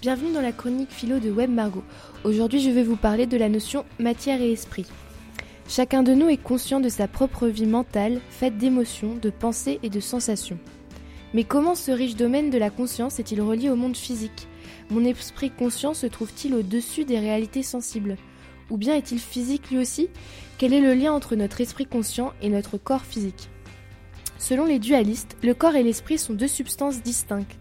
bienvenue dans la chronique philo de Web Margot. Aujourd'hui, je vais vous parler de la notion matière et esprit. Chacun de nous est conscient de sa propre vie mentale, faite d'émotions, de pensées et de sensations. Mais comment ce riche domaine de la conscience est-il relié au monde physique? Mon esprit conscient se trouve-t-il au-dessus des réalités sensibles? Ou bien est-il physique lui aussi? Quel est le lien entre notre esprit conscient et notre corps physique? Selon les dualistes, le corps et l'esprit sont deux substances distinctes.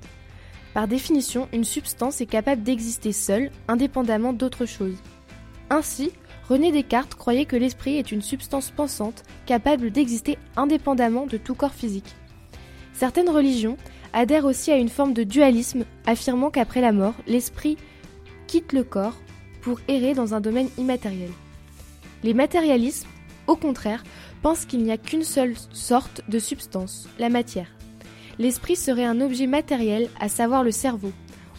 Par définition, une substance est capable d'exister seule, indépendamment d'autre chose. Ainsi, René Descartes croyait que l'esprit est une substance pensante capable d'exister indépendamment de tout corps physique. Certaines religions adhèrent aussi à une forme de dualisme, affirmant qu'après la mort, l'esprit quitte le corps pour errer dans un domaine immatériel. Les matérialismes, au contraire, pensent qu'il n'y a qu'une seule sorte de substance, la matière. L'esprit serait un objet matériel, à savoir le cerveau.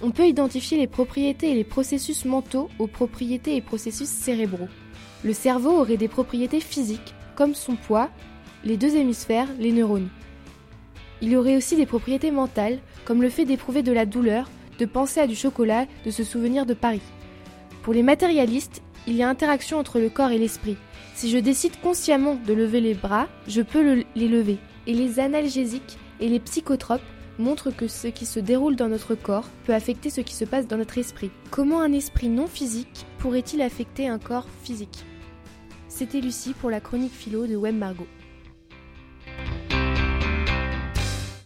On peut identifier les propriétés et les processus mentaux aux propriétés et processus cérébraux. Le cerveau aurait des propriétés physiques, comme son poids, les deux hémisphères, les neurones. Il aurait aussi des propriétés mentales, comme le fait d'éprouver de la douleur, de penser à du chocolat, de se souvenir de Paris. Pour les matérialistes, il y a interaction entre le corps et l'esprit. Si je décide consciemment de lever les bras, je peux les lever. Et les analgésiques et les psychotropes montrent que ce qui se déroule dans notre corps peut affecter ce qui se passe dans notre esprit. Comment un esprit non physique pourrait-il affecter un corps physique? C'était Lucie pour la chronique philo de Web Margot.